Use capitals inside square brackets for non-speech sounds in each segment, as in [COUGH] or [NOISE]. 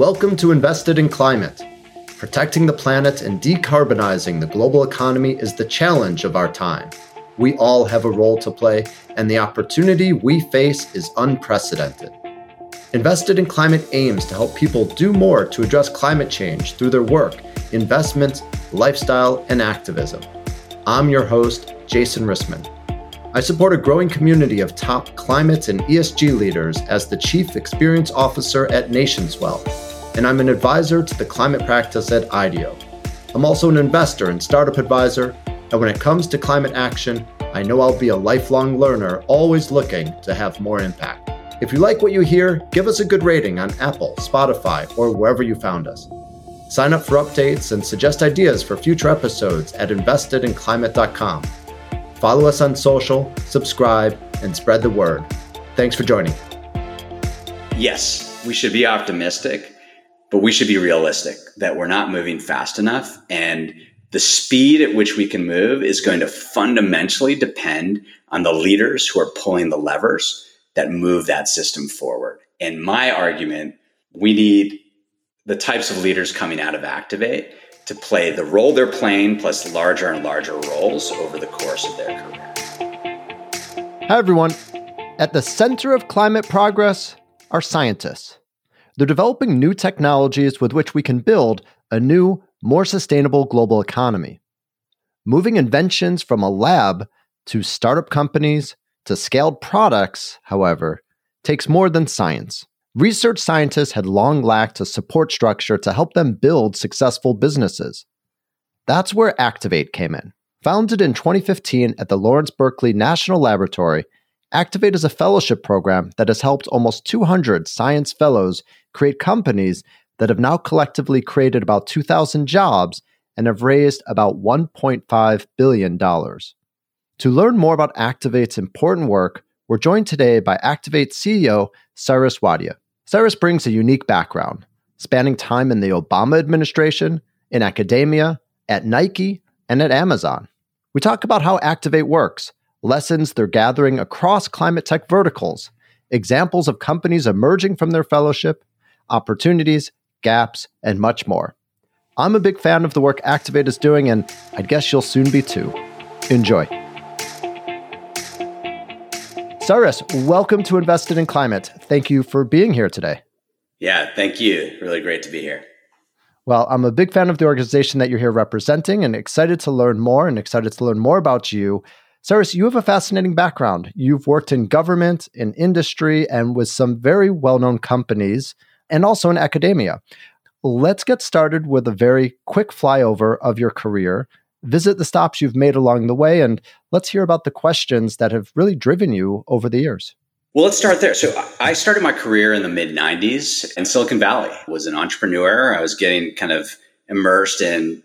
Welcome to Invested in Climate. Protecting the planet and decarbonizing the global economy is the challenge of our time. We all have a role to play, and the opportunity we face is unprecedented. Invested in Climate aims to help people do more to address climate change through their work, investment, lifestyle, and activism. I'm your host, Jason Rissman. I support a growing community of top climate and ESG leaders as the Chief Experience Officer at Nationswell, and I'm an advisor to the climate practice at IDEO. I'm also an investor and startup advisor, and when it comes to climate action, I know I'll be a lifelong learner, always looking to have more impact. If you like what you hear, give us a good rating on Apple, Spotify, or wherever you found us. Sign up for updates and suggest ideas for future episodes at investedinclimate.com. Follow us on social, subscribe, and spread the word. Thanks for joining. Yes, we should be optimistic, but we should be realistic that we're not moving fast enough. And the speed at which we can move is going to fundamentally depend on the leaders who are pulling the levers that move that system forward. And my argument, we need the types of leaders coming out of Activate to play the role they're playing plus larger and larger roles over the course of their career. Hi, everyone. At the center of climate progress are scientists. They're developing new technologies with which we can build a new, more sustainable global economy. Moving inventions from a lab to startup companies to scaled products, however, takes more than science. Research scientists had long lacked a support structure to help them build successful businesses. That's where Activate came in. Founded in 2015 at the Lawrence Berkeley National Laboratory, Activate is a fellowship program that has helped almost 200 science fellows create companies that have now collectively created about 2,000 jobs and have raised about $1.5 billion. To learn more about Activate's important work, we're joined today by Activate CEO Cyrus Wadia. Cyrus brings a unique background, spanning time in the Obama administration, in academia, at Nike, and at Amazon. We talk about how Activate works, lessons they're gathering across climate tech verticals, examples of companies emerging from their fellowship, opportunities, gaps, and much more. I'm a big fan of the work Activate is doing, and I guess you'll soon be too. Enjoy. Cyrus, welcome to Invested in Climate. Thank you for being here today. Yeah, thank you. Really great to be here. Well, I'm a big fan of the organization that you're here representing and excited to learn more and excited to learn more about you. Cyrus, you have a fascinating background. You've worked in government, in industry, and with some very well known companies, and also in academia. Let's get started with a very quick flyover of your career visit the stops you've made along the way, and let's hear about the questions that have really driven you over the years. Well, let's start there. So I started my career in the mid 90s in Silicon Valley. I was an entrepreneur. I was getting kind of immersed in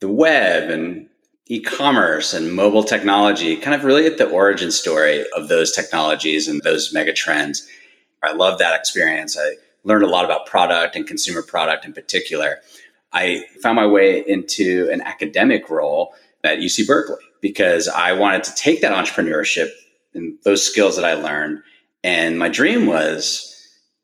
the web and e-commerce and mobile technology, kind of really at the origin story of those technologies and those mega trends. I love that experience. I learned a lot about product and consumer product in particular. I found my way into an academic role at UC Berkeley because I wanted to take that entrepreneurship and those skills that I learned. And my dream was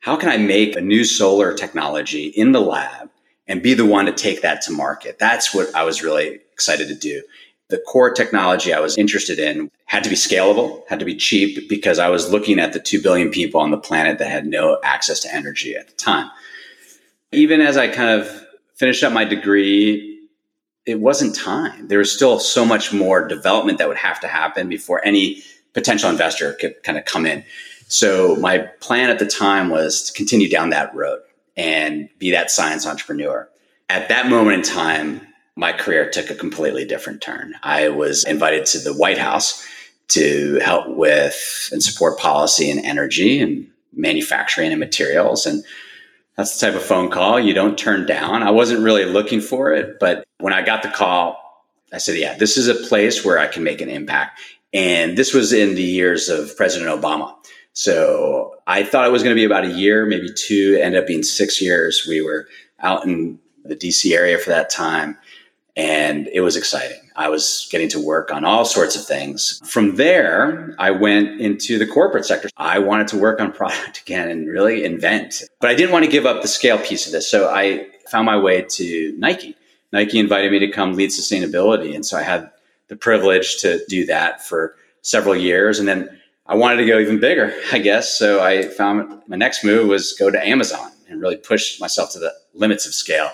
how can I make a new solar technology in the lab and be the one to take that to market? That's what I was really excited to do. The core technology I was interested in had to be scalable, had to be cheap because I was looking at the 2 billion people on the planet that had no access to energy at the time. Even as I kind of finished up my degree, it wasn't time. There was still so much more development that would have to happen before any potential investor could kind of come in. So my plan at the time was to continue down that road and be that science entrepreneur. At that moment in time, my career took a completely different turn. I was invited to the White House to help with and support policy and energy and manufacturing and materials. And that's the type of phone call you don't turn down. I wasn't really looking for it, but when I got the call, I said, yeah, this is a place where I can make an impact. And this was in the years of President Obama. So I thought it was going to be about a year, maybe two. Ended up being six years. We were out in the DC area for that time, and it was exciting. I was getting to work on all sorts of things. From there, I went into the corporate sector. I wanted to work on [LAUGHS] product again and really invent, but I didn't want to give up the scale piece of this. So I found my way to Nike. Nike invited me to come lead sustainability. And so I had the privilege to do that for several years. And then I wanted to go even bigger, I guess. So I found my next move was go to Amazon and really push myself to the limits of scale.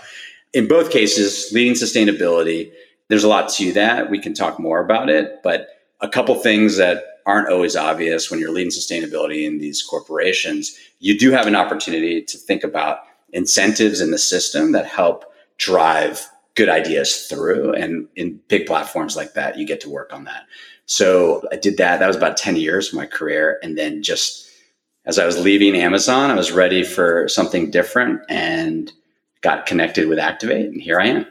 In both cases, leading sustainability, there's a lot to that. We can talk more about it, but a couple things that aren't always obvious when you're leading sustainability in these corporations, you do have an opportunity to think about incentives in the system that help drive good ideas through. And in big platforms like that, you get to work on that. So I did that. That was about 10 years of my career. And then just as I was leaving Amazon, I was ready for something different and got connected with Activate. And here I am.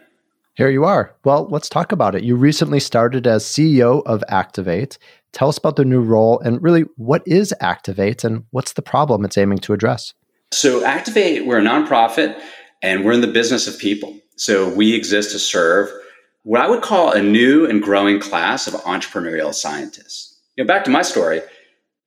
Here you are. Well, let's talk about it. You recently started as CEO of Activate. Tell us about the new role and really what is Activate and what's the problem it's aiming to address? So, Activate, we're a nonprofit and we're in the business of people. So, we exist to serve what I would call a new and growing class of entrepreneurial scientists. You know, back to my story,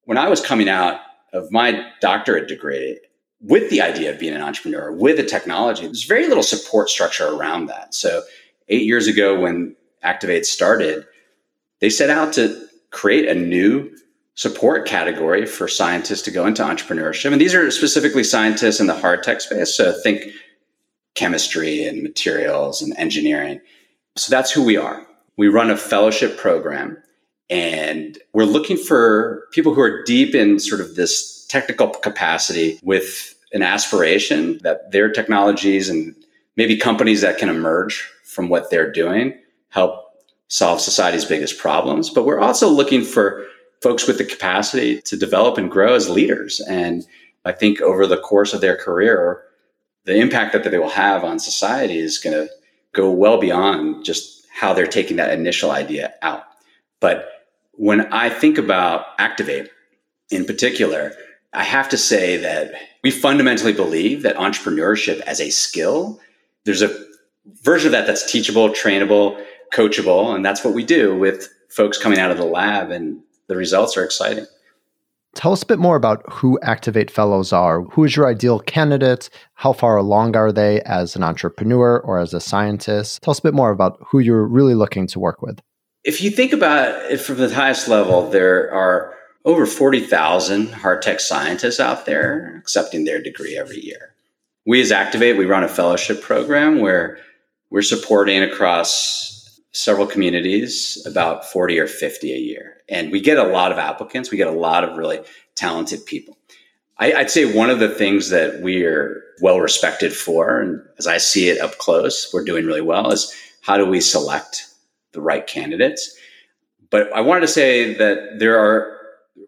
when I was coming out of my doctorate degree, with the idea of being an entrepreneur, with the technology, there's very little support structure around that. So, eight years ago, when Activate started, they set out to create a new support category for scientists to go into entrepreneurship. And these are specifically scientists in the hard tech space. So, think chemistry and materials and engineering. So, that's who we are. We run a fellowship program and we're looking for people who are deep in sort of this technical capacity with an aspiration that their technologies and maybe companies that can emerge from what they're doing help solve society's biggest problems. But we're also looking for folks with the capacity to develop and grow as leaders. And I think over the course of their career, the impact that they will have on society is going to go well beyond just how they're taking that initial idea out. But when I think about Activate in particular, I have to say that we fundamentally believe that entrepreneurship as a skill, there's a version of that that's teachable, trainable, coachable. And that's what we do with folks coming out of the lab. And the results are exciting. Tell us a bit more about who Activate Fellows are. Who is your ideal candidate? How far along are they as an entrepreneur or as a scientist? Tell us a bit more about who you're really looking to work with. If you think about it from the highest level, there are over 40,000 hard tech scientists out there accepting their degree every year. We as Activate, we run a fellowship program where we're supporting across several communities about 40 or 50 a year. And we get a lot of applicants. We get a lot of really talented people. I, would say one of the things that we are well respected for, and as I see it up close, we're doing really well, is how do we select the right candidates? But I wanted to say that there are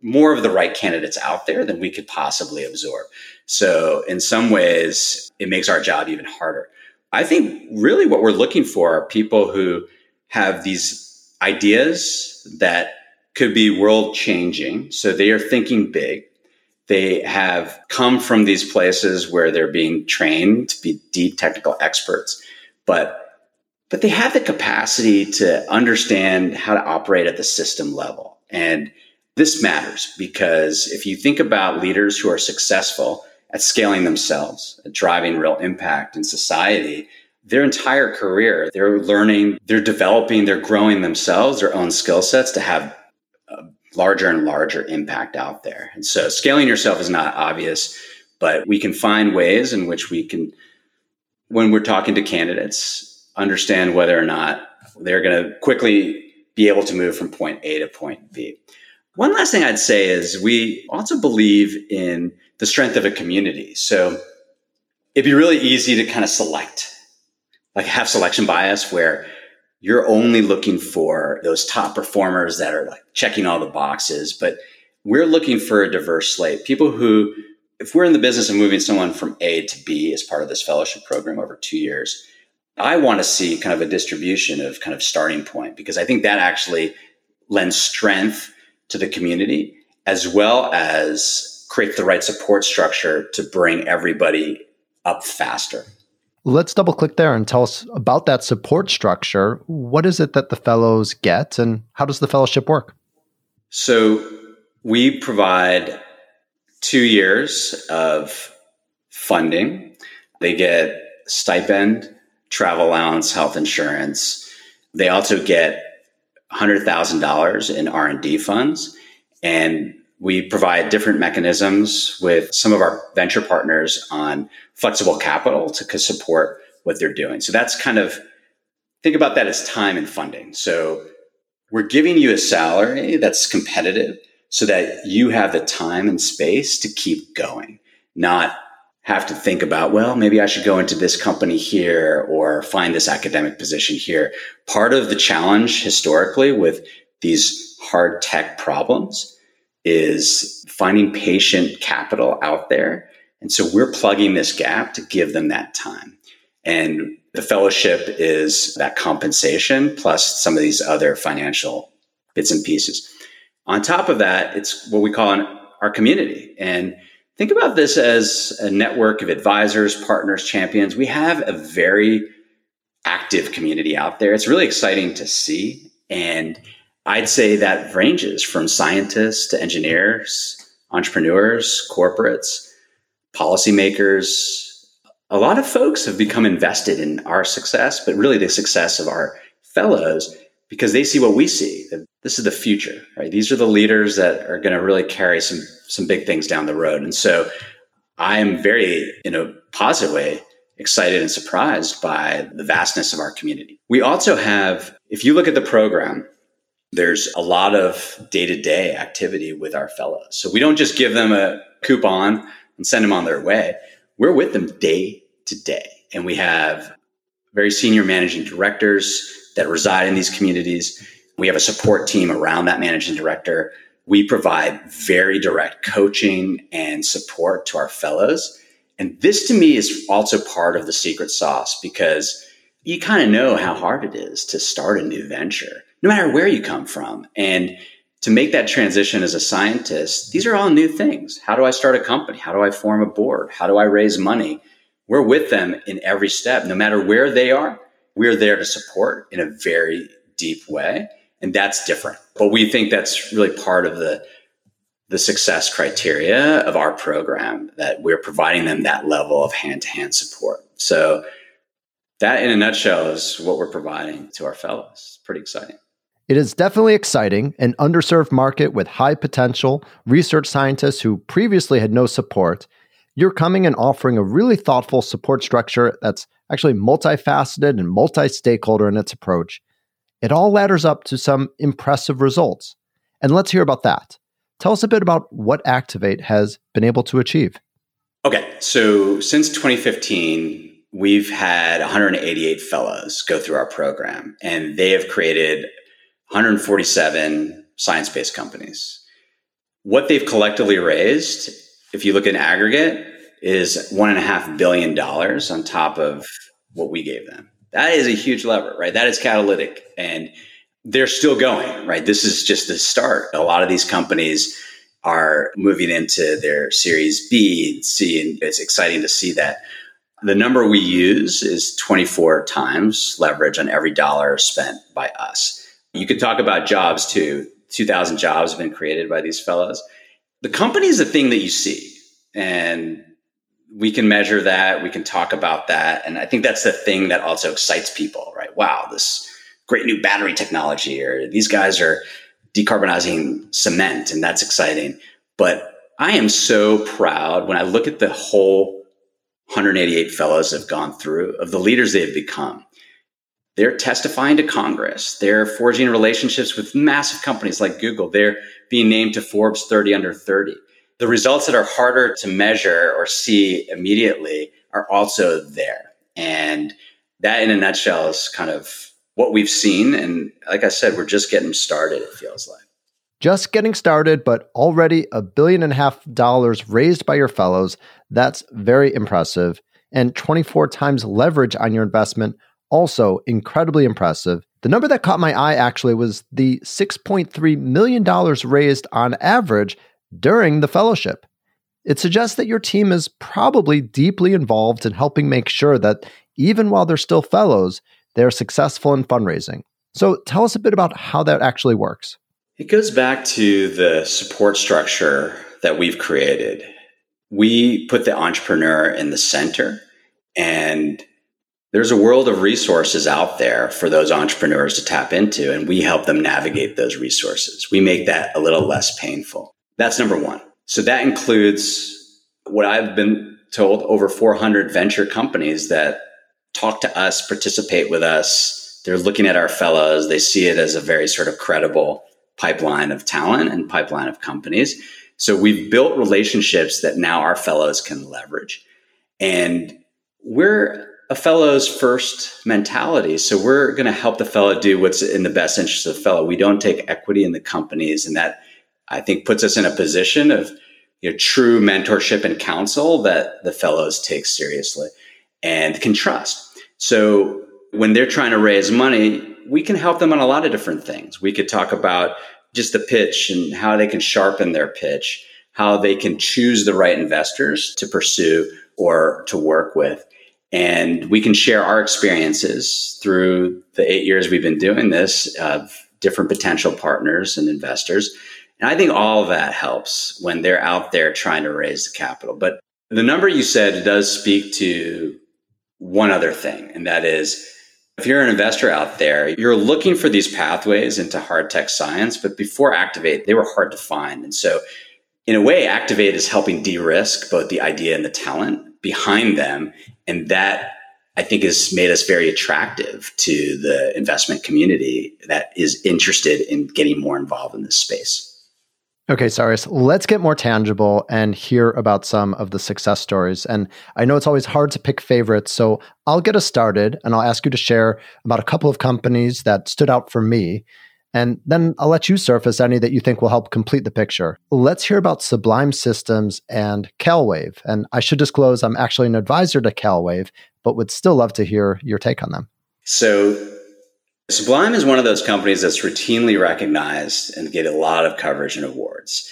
more of the right candidates out there than we could possibly absorb. So, in some ways, it makes our job even harder. I think really what we're looking for are people who have these ideas that could be world changing. So, they are thinking big. They have come from these places where they're being trained to be deep technical experts, but but they have the capacity to understand how to operate at the system level. And this matters because if you think about leaders who are successful at scaling themselves, at driving real impact in society, their entire career, they're learning, they're developing, they're growing themselves, their own skill sets to have larger and larger impact out there. And so scaling yourself is not obvious, but we can find ways in which we can, when we're talking to candidates, understand whether or not they're going to quickly be able to move from point A to point B. One last thing I'd say is we also believe in the strength of a community. So it'd be really easy to kind of select, like have selection bias where you're only looking for those top performers that are like checking all the boxes. But we're looking for a diverse slate, people who, if we're in the business of moving someone from A to B as part of this fellowship program over two years, I want to see kind of a distribution of kind of starting point because I think that actually lends strength to the community, as well as create the right support structure to bring everybody up faster. Let's double click there and tell us about that support structure. What is it that the fellows get and how does the fellowship work? So we provide two years of funding. They get stipend, travel allowance, health insurance. They also get $100,000 in R&D funds and we provide different mechanisms with some of our venture partners on flexible capital to support what they're doing. So that's kind of think about that as time and funding. So we're giving you a salary that's competitive so that you have the time and space to keep going, not have to think about, well, maybe I should go into this company here or find this academic position here. Part of the challenge historically with these hard tech problems is finding patient capital out there. And so we're plugging this gap to give them that time. And the fellowship is that compensation plus some of these other financial bits and pieces. On top of that, it's what we call an, our community. And think about this as a network of advisors, partners, champions. We have a very active community out there. It's really exciting to see. And I'd say that ranges from scientists to engineers, entrepreneurs, corporates, policymakers. A lot of folks have become invested in our success, but really the success of our fellows because they see what we see. This is the future, right? These are the leaders that are going to really carry some some big things down the road. And so I am very, in a positive way, excited and surprised by the vastness of our community. We also have, if you look at the program, there's a lot of day to day activity with our fellows. So we don't just give them a coupon and send them on their way. We're with them day to day. And we have very senior managing directors that reside in these communities. We have a support team around that managing director. We provide very direct coaching and support to our fellows. And this to me is also part of the secret sauce because you kind of know how hard it is to start a new venture no matter where you come from. And to make that transition as a scientist, these are all new things. How do I start a company? How do I form a board? How do I raise money? We're with them in every step, no matter where they are. We're there to support in a very deep way. And that's different. But we think that's really part of the, the success criteria of our program that we're providing them that level of hand to hand support. So that in a nutshell is what we're providing to our fellows. Pretty exciting. It is definitely exciting, an underserved market with high potential, research scientists who previously had no support. You're coming and offering a really thoughtful support structure that's actually multifaceted and multi stakeholder in its approach. It all ladders up to some impressive results. And let's hear about that. Tell us a bit about what Activate has been able to achieve. Okay, so since 2015, we've had 188 fellows go through our program, and they have created 147 science based companies. What they've collectively raised, if you look in aggregate, is $1.5 billion on top of what we gave them. That is a huge lever, right? That is catalytic. And they're still going, right? This is just the start. A lot of these companies are moving into their series B and C, and it's exciting to see that. The number we use is 24 times leverage on every dollar spent by us. You could talk about jobs too. 2,000 jobs have been created by these fellows. The company is the thing that you see, and we can measure that. We can talk about that. And I think that's the thing that also excites people, right? Wow, this great new battery technology, or these guys are decarbonizing cement, and that's exciting. But I am so proud when I look at the whole 188 fellows have gone through of the leaders they've become. They're testifying to Congress. They're forging relationships with massive companies like Google. They're being named to Forbes 30 under 30. The results that are harder to measure or see immediately are also there. And that, in a nutshell, is kind of what we've seen. And like I said, we're just getting started, it feels like. Just getting started, but already a billion and a half dollars raised by your fellows. That's very impressive. And 24 times leverage on your investment also incredibly impressive. The number that caught my eye actually was the $6.3 million raised on average during the fellowship. It suggests that your team is probably deeply involved in helping make sure that even while they're still fellows, they're successful in fundraising. So tell us a bit about how that actually works. It goes back to the support structure that we've created. We put the entrepreneur in the center, and there's a world of resources out there for those entrepreneurs to tap into, and we help them navigate those resources. We make that a little less painful. That's number one. So that includes what I've been told over 400 venture companies that talk to us, participate with us. They're looking at our fellows. They see it as a very sort of credible pipeline of talent and pipeline of companies. So we've built relationships that now our fellows can leverage. And we're a fellow's first mentality. So we're going to help the fellow do what's in the best interest of the fellow. We don't take equity in the companies. And that I think puts us in a position of you know, true mentorship and counsel that the fellows take seriously and can trust. So when they're trying to raise money, we can help them on a lot of different things. We could talk about just the pitch and how they can sharpen their pitch, how they can choose the right investors to pursue or to work with. And we can share our experiences through the eight years we've been doing this of different potential partners and investors. And I think all of that helps when they're out there trying to raise the capital. But the number you said does speak to one other thing, and that is if you're an investor out there, you're looking for these pathways into hard tech science, but before Activate, they were hard to find. And so, in a way, Activate is helping de risk both the idea and the talent behind them. And that I think has made us very attractive to the investment community that is interested in getting more involved in this space. Okay, Cyrus, let's get more tangible and hear about some of the success stories. And I know it's always hard to pick favorites, so I'll get us started and I'll ask you to share about a couple of companies that stood out for me. And then I'll let you surface any that you think will help complete the picture. Let's hear about Sublime Systems and CalWave. And I should disclose I'm actually an advisor to CalWave, but would still love to hear your take on them. So, Sublime is one of those companies that's routinely recognized and get a lot of coverage and awards.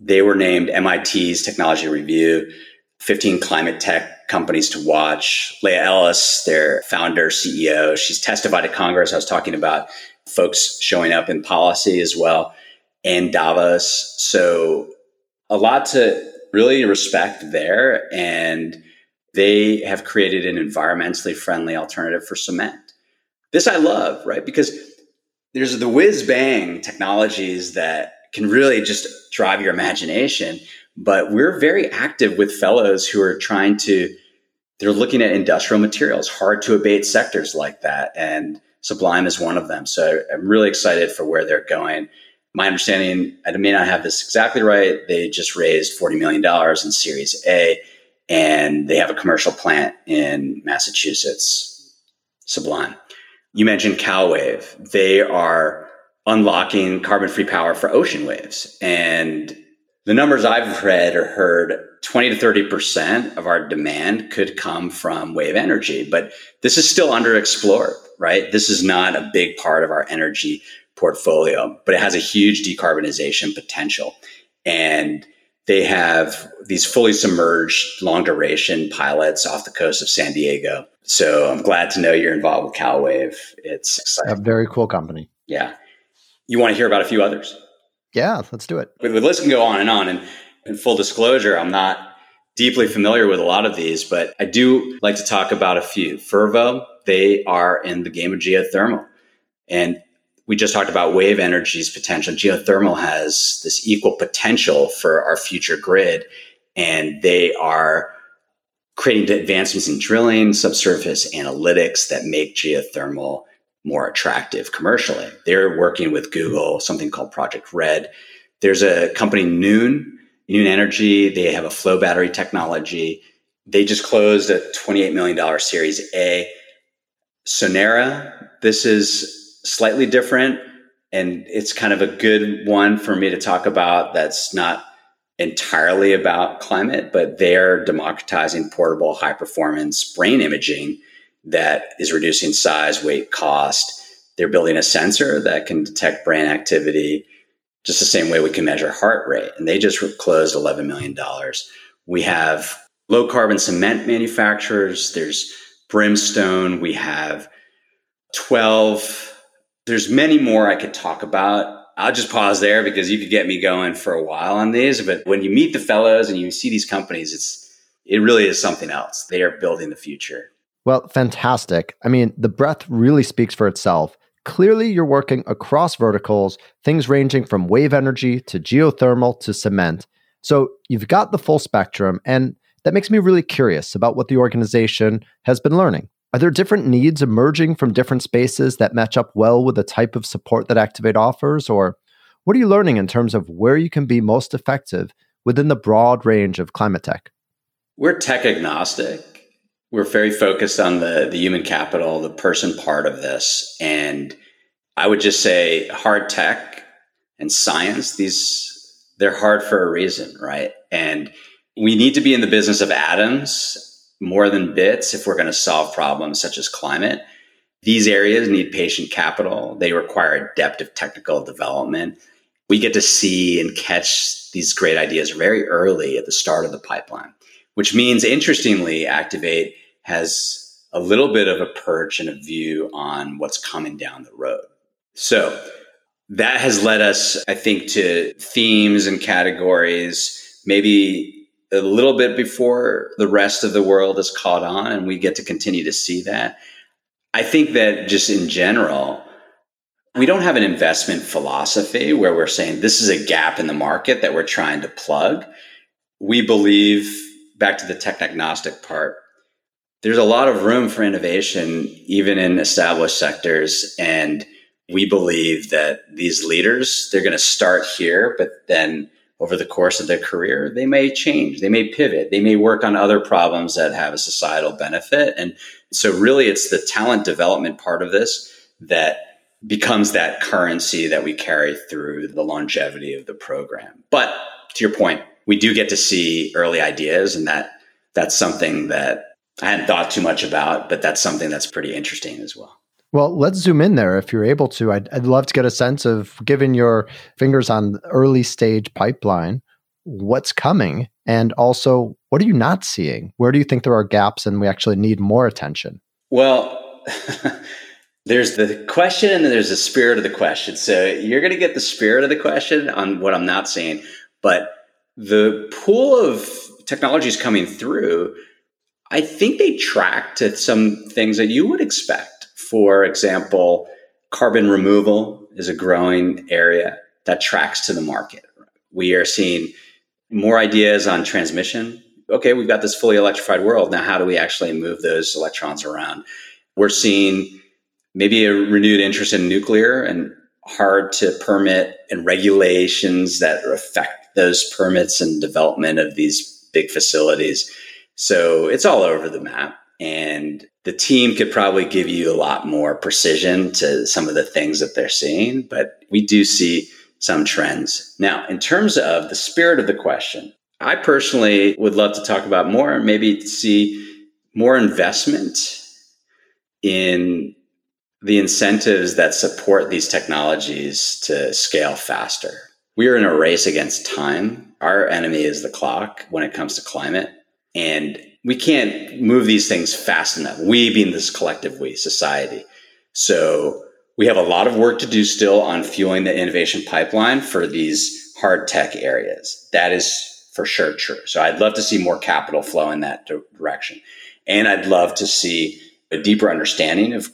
They were named MIT's Technology Review, 15 climate tech companies to watch. Leah Ellis, their founder, CEO, she's testified at Congress. I was talking about folks showing up in policy as well, and Davos. So a lot to really respect there. And they have created an environmentally friendly alternative for cement. This I love, right? Because there's the whiz bang technologies that can really just drive your imagination. But we're very active with fellows who are trying to, they're looking at industrial materials, hard to abate sectors like that. And Sublime is one of them. So I'm really excited for where they're going. My understanding, I may not have this exactly right. They just raised $40 million in Series A, and they have a commercial plant in Massachusetts. Sublime. You mentioned CalWave. They are unlocking carbon free power for ocean waves. And the numbers I've read or heard 20 to 30% of our demand could come from wave energy, but this is still underexplored, right? This is not a big part of our energy portfolio, but it has a huge decarbonization potential. And they have these fully submerged long duration pilots off the coast of San Diego. So I'm glad to know you're involved with CalWave. It's exciting. A very cool company. Yeah. You want to hear about a few others? Yeah, let's do it. The list can go on and on. And in full disclosure, I'm not deeply familiar with a lot of these, but I do like to talk about a few. Fervo, they are in the game of geothermal. And we just talked about wave energy's potential. Geothermal has this equal potential for our future grid, and they are creating advancements in drilling, subsurface analytics that make geothermal more attractive commercially. They're working with Google, something called Project Red. There's a company, Noon, Noon Energy. They have a flow battery technology. They just closed a $28 million Series A. Sonera, this is slightly different. And it's kind of a good one for me to talk about that's not entirely about climate, but they're democratizing portable high performance brain imaging that is reducing size, weight, cost. They're building a sensor that can detect brain activity just the same way we can measure heart rate. And they just closed $11 million. We have low carbon cement manufacturers. There's Brimstone, we have Twelve. There's many more I could talk about. I'll just pause there because you could get me going for a while on these. But when you meet the fellows and you see these companies, it's it really is something else. They are building the future. Well, fantastic. I mean, the breadth really speaks for itself. Clearly, you're working across verticals, things ranging from wave energy to geothermal to cement. So you've got the full spectrum, and that makes me really curious about what the organization has been learning. Are there different needs emerging from different spaces that match up well with the type of support that Activate offers? Or what are you learning in terms of where you can be most effective within the broad range of climate tech? We're tech agnostic. We're very focused on the, the human capital, the person part of this. And I would just say hard tech and science, these they're hard for a reason, right? And we need to be in the business of atoms more than bits if we're going to solve problems such as climate. These areas need patient capital. They require depth of technical development. We get to see and catch these great ideas very early at the start of the pipeline, which means, interestingly, Activate has a little bit of a perch and a view on what's coming down the road. So that has led us, I think, to themes and categories, maybe a little bit before the rest of the world has caught on, and we get to continue to see that. I think that just in general, we don't have an investment philosophy where we're saying this is a gap in the market that we're trying to plug. We believe, back to the tech agnostic part, there's a lot of room for innovation, even in established sectors. And we believe that these leaders, they're going to start here, but then over the course of their career, they may change, they may pivot, they may work on other problems that have a societal benefit. And so, really, it's the talent development part of this that becomes that currency that we carry through the longevity of the program. But to your point, we do get to see early ideas, and that that's something that I hadn't thought too much about, but that's something that's pretty interesting as well. Well, let's zoom in there if you're able to. I'd, I'd love to get a sense of, given your fingers on early stage pipeline, what's coming, and also what are you not seeing? Where do you think there are gaps and we actually need more attention? Well, [LAUGHS] there's the question and there's the spirit of the question. So you're going to get the spirit of the question on what I'm not seeing, but the pool of technologies coming through, I think they track to some things that you would expect for example, carbon removal is a growing area that tracks to the market. We are seeing more ideas on transmission. Okay, we've got this fully electrified world. Now, how do we actually move those electrons around? We're seeing maybe a renewed interest in nuclear and hard to permit and regulations that affect those permits and development of these big facilities. So it's all over the map. And the team could probably give you a lot more precision to some of the things that they're seeing, but we do see some trends. Now, in terms of the spirit of the question, I personally would love to talk about more, and maybe see more investment in the incentives that support these technologies to scale faster. We are in a race against time. Our enemy is the clock when it comes to climate. And we can't move these things fast enough. We being this collective we, society. So we have a lot of work to do still on fueling the innovation pipeline for these hard tech areas. That is for sure true. So I'd love to see more capital flow in that direction. And I'd love to see a deeper understanding of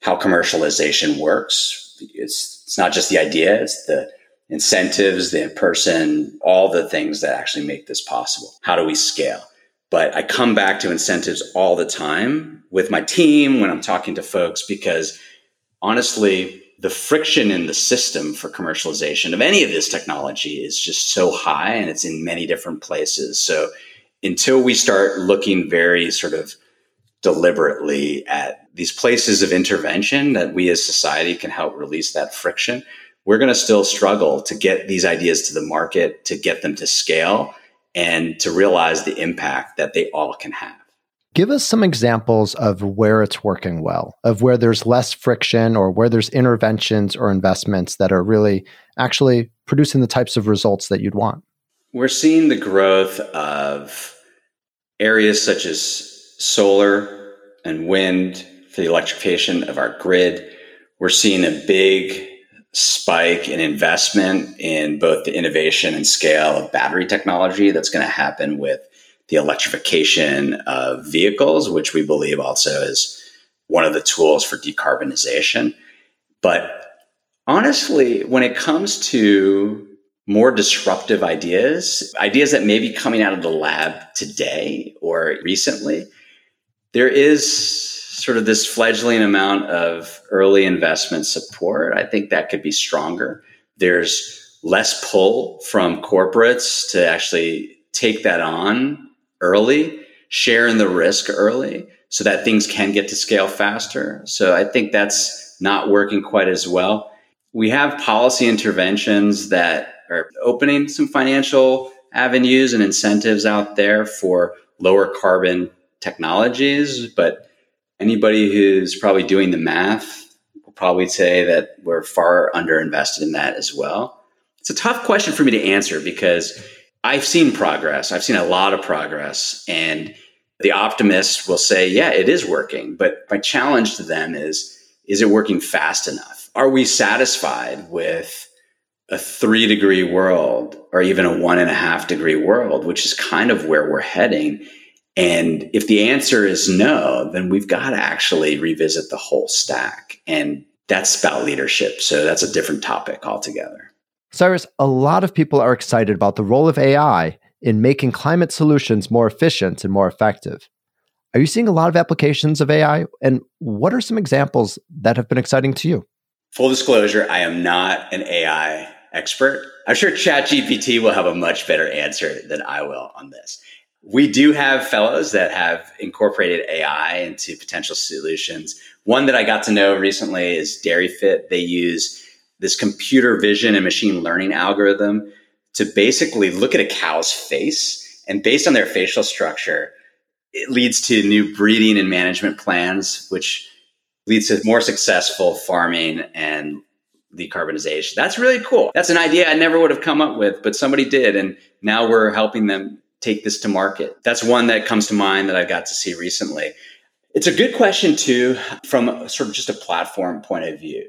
how commercialization works. It's, it's not just the idea, it's the incentives, the person, all the things that actually make this possible. How do we scale? But I come back to incentives all the time with my team when I'm talking to folks because honestly, the friction in the system for commercialization of any of this technology is just so high and it's in many different places. So until we start looking very sort of deliberately at these places of intervention that we as society can help release that friction, we're going to still struggle to get these ideas to the market, to get them to scale and to realize the impact that they all can have. Give us some examples of where it's working well, of where there's less friction or where there's interventions or investments that are really actually producing the types of results that you'd want. We're seeing the growth of areas such as solar, and wind for the electrification of our grid. We're seeing a big spike in investment in both the innovation and scale of battery technology that's going to happen with the electrification of vehicles, which we believe also is one of the tools for decarbonization. But honestly, when it comes to more disruptive ideas, ideas that may be coming out of the lab today or recently, there is sort of this fledgling amount of early investment support. I think that could be stronger. There's less pull from corporates to actually take that on early, share in the risk early so that things can get to scale faster. So I think that's not working quite as well. We have policy interventions that are opening some financial avenues and incentives out there for lower carbon technologies, but anybody who's probably doing the math will probably say that we're far underinvested in that as well. It's a tough question for me to answer because I've seen progress. I've seen a lot of progress and the optimists will say, yeah, it is working. But my challenge to them is, is it working fast enough? Are we satisfied with a three degree world or even a one and a half degree world, which is kind of where we're heading? And if the answer is no, then we've got to actually revisit the whole stack. And that's about leadership. So that's a different topic altogether. Cyrus, a lot of people are excited about the role of AI in making climate solutions more efficient and more effective. Are you seeing a lot of applications of AI? And what are some examples that have been exciting to you? Full disclosure, I am not an AI expert. I'm sure ChatGPT will have a much better answer than I will on this. We do have fellows that have incorporated AI into potential solutions. One that I got to know recently is DairyFit. They use this computer vision and machine learning algorithm to basically look at a cow's face and based on their facial structure, it leads to new breeding and management plans, which leads to more successful farming and decarbonization. That's really cool. That's an idea I never would have come up with, but somebody did. And now we're helping them take this to market. That's one that comes to mind that I got to see recently. It's a good question, too, from sort of just a platform point of view.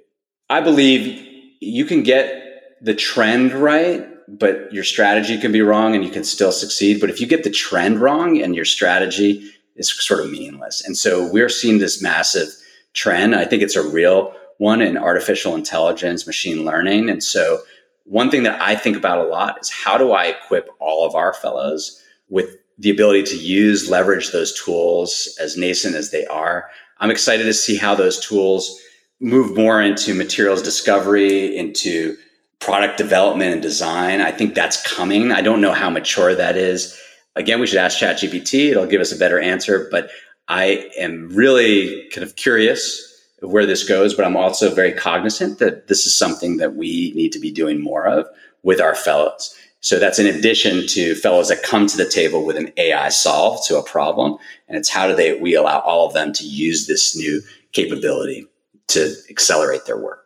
I believe you can get the trend right, but your strategy can be wrong and you can still succeed. But if you get the trend wrong and your strategy is sort of meaningless. And so we're seeing this massive trend. I think it's a real one in artificial intelligence, machine learning. And so, one thing that I think about a lot is how do I equip all of our fellows with the ability to use, leverage those tools as nascent as they are? I'm excited to see how those tools move more into materials discovery, into product development and design. I think that's coming. I don't know how mature that is. Again, we should ask ChatGPT. It'll give us a better answer, but I am really kind of curious where this goes, but I'm also very cognizant that this is something that we need to be doing more of with our fellows. So that's in addition to fellows that come to the table with an AI solve to a problem. And it's how do they, we allow all of them to use this new capability to accelerate their work.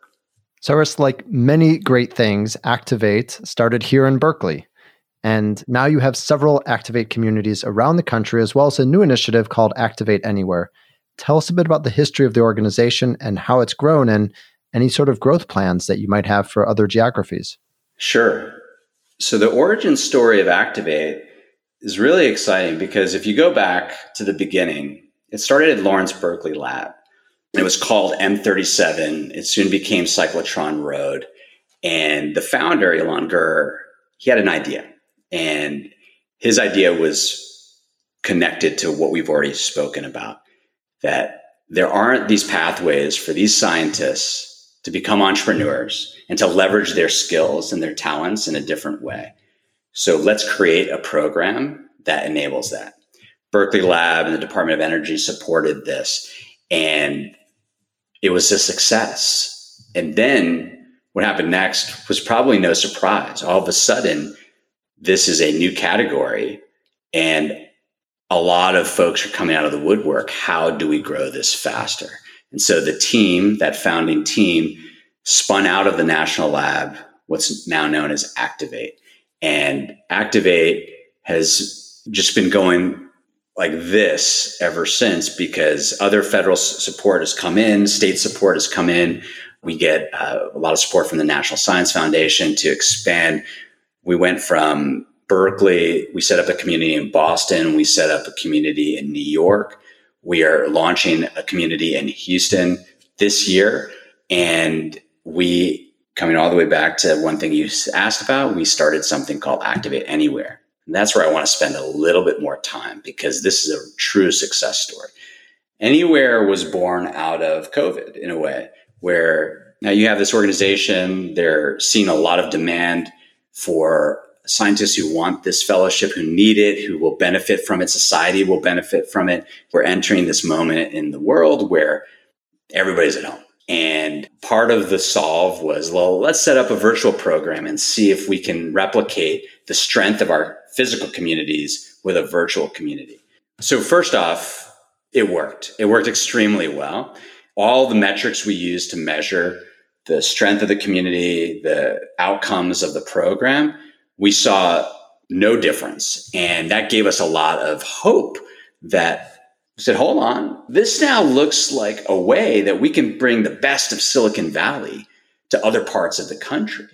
Cyrus, like many great things, Activate started here in Berkeley. And now you have several Activate communities around the country, as well as a new initiative called Activate Anywhere. Tell us a bit about the history of the organization and how it's grown and any sort of growth plans that you might have for other geographies. Sure. So, the origin story of Activate is really exciting because if you go back to the beginning, it started at Lawrence Berkeley Lab. It was called M37. It soon became Cyclotron Road. And the founder, Ilan Gur, he had an idea. And his idea was connected to what we've already spoken about that there aren't these pathways for these scientists to become entrepreneurs and to leverage their skills and their talents in a different way. So let's create a program that enables that. Berkeley Lab and the Department of Energy supported this, and it was a success. And then what happened next was probably no surprise. All of a sudden, this is a new category, and a lot of folks are coming out of the woodwork. How do we grow this faster? And so the team, that founding team, spun out of the national lab, what's now known as Activate. And Activate has just been going like this ever since because other federal support has come in, state support has come in. We get uh, a lot of support from the National Science Foundation to expand. We went from Berkeley, we set up a community in Boston, we set up a community in New York. We are launching a community in Houston this year. And we, coming all the way back to one thing you asked about, we started something called Activate Anywhere. And that's where I want to spend a little bit more time because this is a true success story. Anywhere was born out of COVID in a way where now you have this organization, they're seeing a lot of demand for scientists who want this fellowship, who need it, who will benefit from it, society will benefit from it. We're entering this moment in the world where everybody's at home. And part of the solve was, well, let's set up a virtual program and see if we can replicate the strength of our physical communities with a virtual community. So first off, it worked. It worked extremely well. All the metrics we use to measure the strength of the community, the outcomes of the program, we saw no difference. And that gave us a lot of hope that said, hold on, this now looks like a way that we can bring the best of Silicon Valley to other parts of the country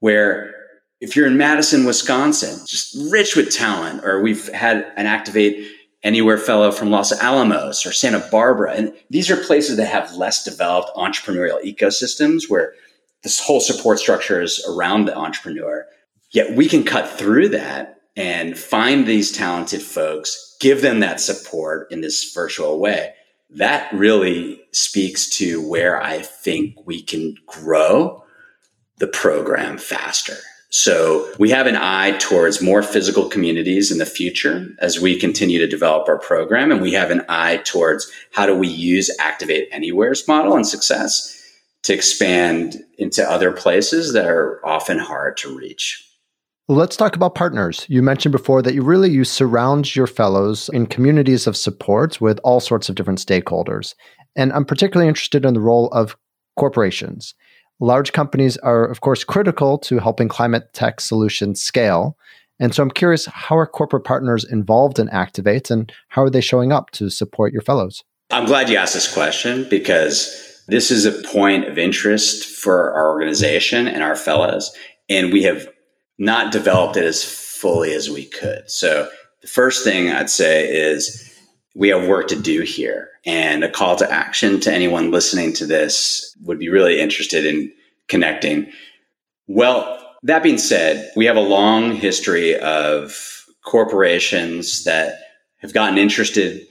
where if you're in Madison, Wisconsin, just rich with talent, or we've had an Activate Anywhere fellow from Los Alamos or Santa Barbara. And these are places that have less developed entrepreneurial ecosystems where this whole support structure is around the entrepreneur. Yet we can cut through that and find these talented folks, give them that support in this virtual way. That really speaks to where I think we can grow the program faster. So we have an eye towards more physical communities in the future as we continue to develop our program. And we have an eye towards how do we use Activate Anywhere's model and success to expand into other places that are often hard to reach. Let's talk about partners. You mentioned before that you really you surround your fellows in communities of support with all sorts of different stakeholders. And I'm particularly interested in the role of corporations. Large companies are, of course, critical to helping climate tech solutions scale. And so I'm curious how are corporate partners involved in Activate and how are they showing up to support your fellows? I'm glad you asked this question because this is a point of interest for our organization and our fellows. And we have not developed it as fully as we could. So the first thing I'd say is we have work to do here. And a call to action to anyone listening to this would be really interested in connecting. Well, that being said, we have a long history of corporations that have gotten interested.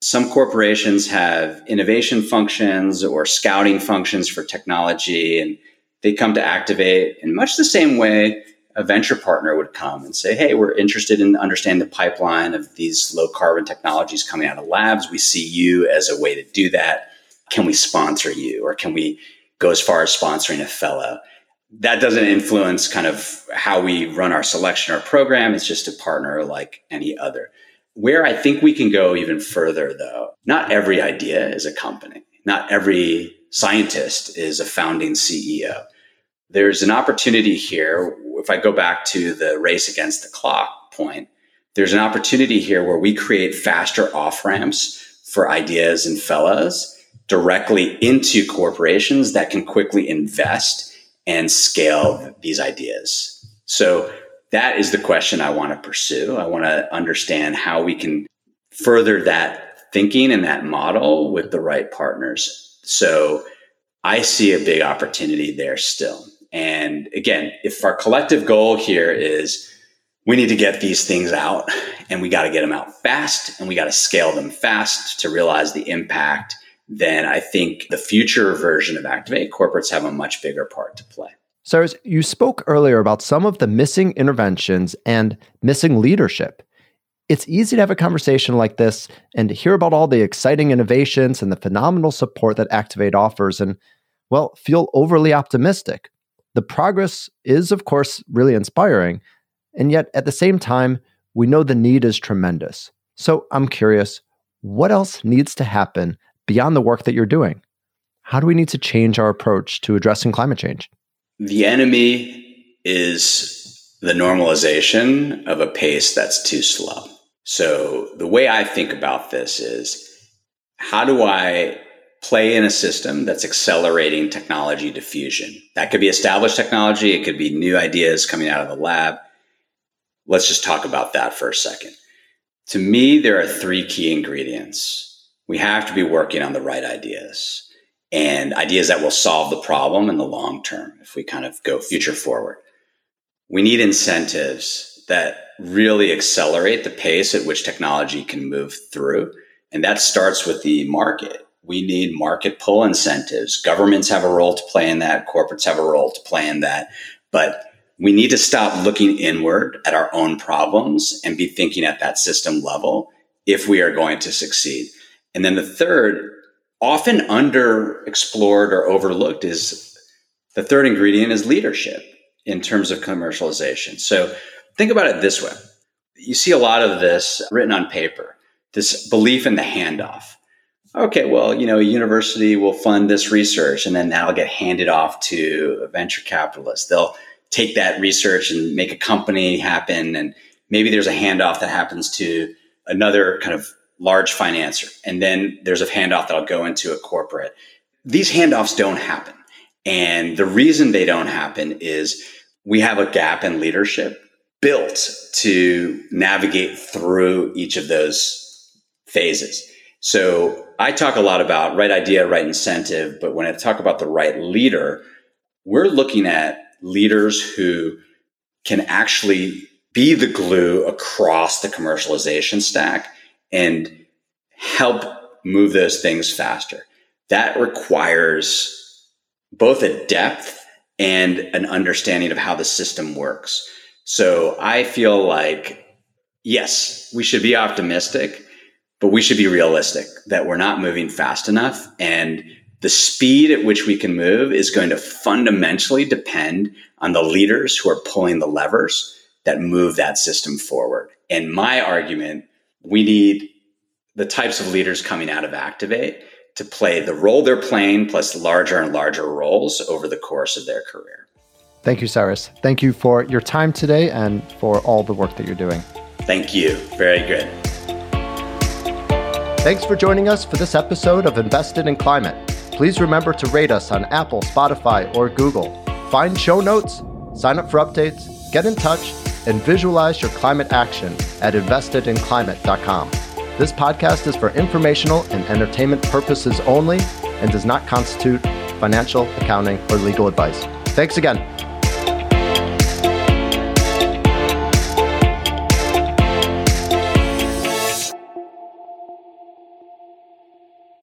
Some corporations have innovation functions or scouting functions for technology, and they come to activate in much the same way a venture partner would come and say, Hey, we're interested in understanding the pipeline of these low carbon technologies coming out of labs. We see you as a way to do that. Can we sponsor you or can we go as far as sponsoring a fellow? That doesn't influence kind of how we run our selection or program. It's just a partner like any other. Where I think we can go even further, though, not every idea is a company. Not every scientist is a founding CEO. There's an opportunity here if I go back to the race against the clock point, there's an opportunity here where we create faster off ramps for ideas and fellows directly into corporations that can quickly invest and scale these ideas. So that is the question I want to pursue. I want to understand how we can further that thinking and that model with the right partners. So I see a big opportunity there still. And again, if our collective goal here is we need to get these things out and we got to get them out fast and we got to scale them fast to realize the impact, then I think the future version of Activate corporates have a much bigger part to play. Cyrus, you spoke earlier about some of the missing interventions and missing leadership. It's easy to have a conversation like this and to hear about all the exciting innovations and the phenomenal support that Activate offers and, well, feel overly optimistic. The progress is, of course, really inspiring. And yet, at the same time, we know the need is tremendous. So I'm curious what else needs to happen beyond the work that you're doing? How do we need to change our approach to addressing climate change? The enemy is the normalization of a pace that's too slow. So the way I think about this is how do I play in a system that's accelerating technology diffusion? That could be established technology. It could be new ideas coming out of the lab. Let's just talk about that for a second. To me, there are three key ingredients. We have to be working on the right ideas and ideas that will solve the problem in the long term if we kind of go future forward. We need incentives that really accelerate the pace at which technology can move through. And that starts with the market. We need market pull incentives. Governments have a role to play in that. Corporates have a role to play in that. But we need to stop looking inward at our own problems and be thinking at that system level if we are going to succeed. And then the third, often underexplored or overlooked, is the third ingredient is leadership in terms of commercialization. So think about it this way you see a lot of this written on paper, this belief in the handoff. Okay, well, you know, a university will fund this research and then that'll get handed off to a venture capitalist. They'll take that research and make a company happen. And maybe there's a handoff that happens to another kind of large financer. And then there's a handoff that'll go into a corporate. These handoffs don't happen. And the reason they don't happen is we have a gap in leadership built to navigate through each of those phases. So I talk a lot about right idea, right incentive, but when I talk about the right leader, we're looking at leaders who can actually be the glue across the commercialization stack and help move those things faster. That requires both a depth and an understanding of how the system works. So I feel like, yes, we should be optimistic, but we should be realistic that we're not moving fast enough. And the speed at which we can move is going to fundamentally depend on the leaders who are pulling the levers that move that system forward. And my argument, we need the types of leaders coming out of Activate to play the role they're playing plus larger and larger roles over the course of their career. Thank you, Cyrus. Thank you for your time today and for all the work that you're doing. Thank you. Very good. Thanks for joining us for this episode of Invested in Climate. Please remember to rate us on Apple, Spotify, or Google. Find show notes, sign up for updates, get in touch, and visualize your climate action at investedinclimate.com. This podcast is for informational and entertainment purposes only and does not constitute financial, accounting, or legal advice. Thanks again.